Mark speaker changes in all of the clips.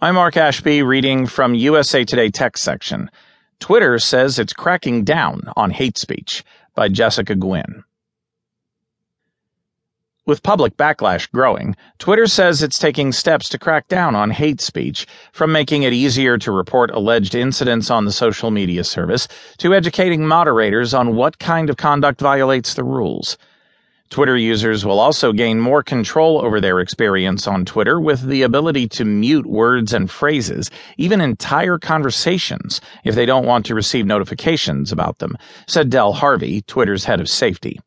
Speaker 1: I'm Mark Ashby reading from USA Today Tech section. Twitter says it's cracking down on hate speech by Jessica Guynn. With public backlash growing, Twitter says it's taking steps to crack down on hate speech, from making it easier to report alleged incidents on the social media service to educating moderators on what kind of conduct violates the rules. Twitter users will also gain more control over their experience on Twitter with the ability to mute words and phrases, even entire conversations, if they don't want to receive notifications about them, said Del Harvey, Twitter's head of safety.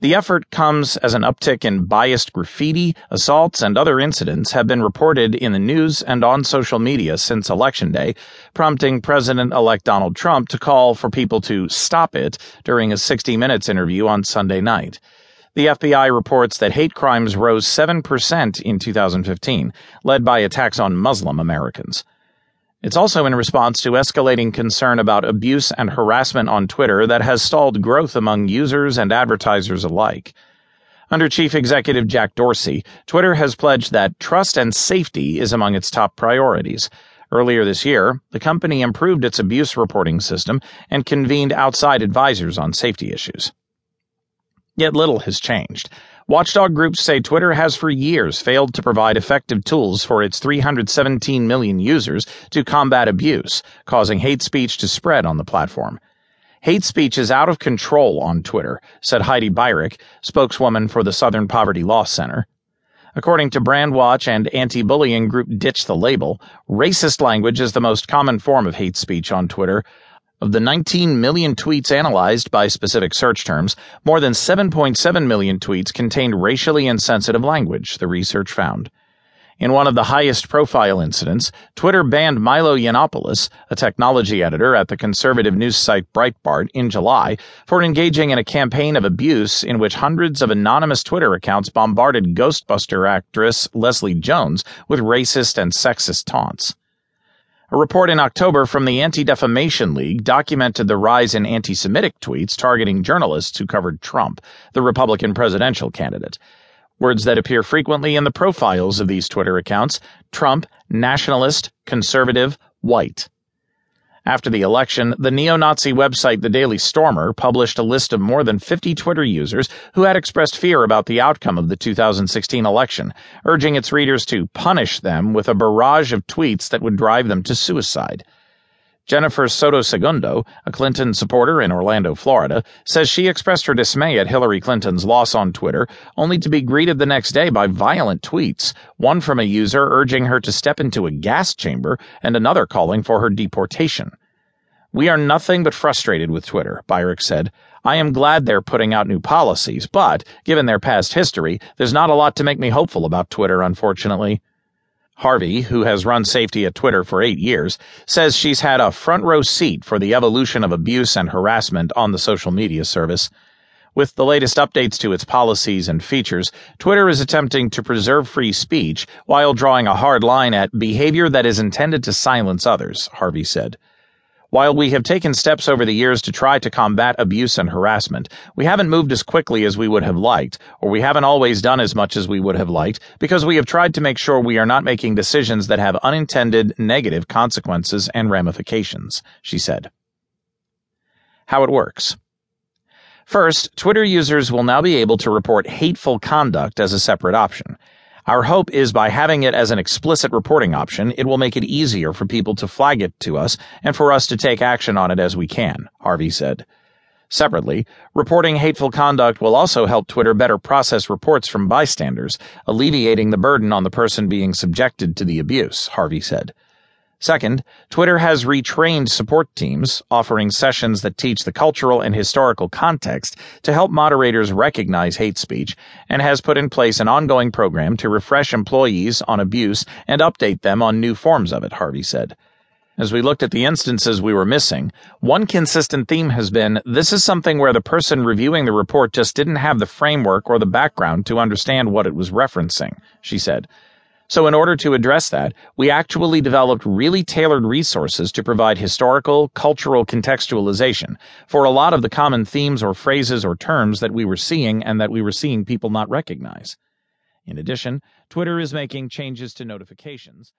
Speaker 1: The effort comes as an uptick in biased graffiti, assaults, and other incidents have been reported in the news and on social media since Election Day, prompting President elect Donald Trump to call for people to stop it during a 60 Minutes interview on Sunday night. The FBI reports that hate crimes rose 7% in 2015, led by attacks on Muslim Americans. It's also in response to escalating concern about abuse and harassment on Twitter that has stalled growth among users and advertisers alike. Under Chief Executive Jack Dorsey, Twitter has pledged that trust and safety is among its top priorities. Earlier this year, the company improved its abuse reporting system and convened outside advisors on safety issues. Yet little has changed. Watchdog groups say Twitter has for years failed to provide effective tools for its 317 million users to combat abuse, causing hate speech to spread on the platform. Hate speech is out of control on Twitter, said Heidi Beirich, spokeswoman for the Southern Poverty Law Center. According to Brandwatch and anti bullying group Ditch the Label, racist language is the most common form of hate speech on Twitter, of the 19 million tweets analyzed by specific search terms, more than 7.7 million tweets contained racially insensitive language, the research found. In one of the highest profile incidents, Twitter banned Milo Yiannopoulos, a technology editor at the conservative news site Breitbart, in July for engaging in a campaign of abuse in which hundreds of anonymous Twitter accounts bombarded Ghostbuster actress Leslie Jones with racist and sexist taunts. A report in October from the Anti Defamation League documented the rise in anti Semitic tweets targeting journalists who covered Trump, the Republican presidential candidate. Words that appear frequently in the profiles of these Twitter accounts Trump, nationalist, conservative, white. After the election, the neo Nazi website The Daily Stormer published a list of more than 50 Twitter users who had expressed fear about the outcome of the 2016 election, urging its readers to punish them with a barrage of tweets that would drive them to suicide. Jennifer Soto Segundo, a Clinton supporter in Orlando, Florida, says she expressed her dismay at Hillary Clinton's loss on Twitter, only to be greeted the next day by violent tweets, one from a user urging her to step into a gas chamber and another calling for her deportation. We are nothing but frustrated with Twitter, Beirich said. I am glad they're putting out new policies, but, given their past history, there's not a lot to make me hopeful about Twitter, unfortunately. Harvey, who has run safety at Twitter for eight years, says she's had a front row seat for the evolution of abuse and harassment on the social media service. With the latest updates to its policies and features, Twitter is attempting to preserve free speech while drawing a hard line at behavior that is intended to silence others, Harvey said. While we have taken steps over the years to try to combat abuse and harassment, we haven't moved as quickly as we would have liked, or we haven't always done as much as we would have liked, because we have tried to make sure we are not making decisions that have unintended negative consequences and ramifications, she said. How it works. First, Twitter users will now be able to report hateful conduct as a separate option. Our hope is by having it as an explicit reporting option, it will make it easier for people to flag it to us and for us to take action on it as we can, Harvey said. Separately, reporting hateful conduct will also help Twitter better process reports from bystanders, alleviating the burden on the person being subjected to the abuse, Harvey said. Second, Twitter has retrained support teams, offering sessions that teach the cultural and historical context to help moderators recognize hate speech, and has put in place an ongoing program to refresh employees on abuse and update them on new forms of it, Harvey said. As we looked at the instances we were missing, one consistent theme has been this is something where the person reviewing the report just didn't have the framework or the background to understand what it was referencing, she said. So, in order to address that, we actually developed really tailored resources to provide historical, cultural contextualization for a lot of the common themes or phrases or terms that we were seeing and that we were seeing people not recognize. In addition, Twitter is making changes to notifications.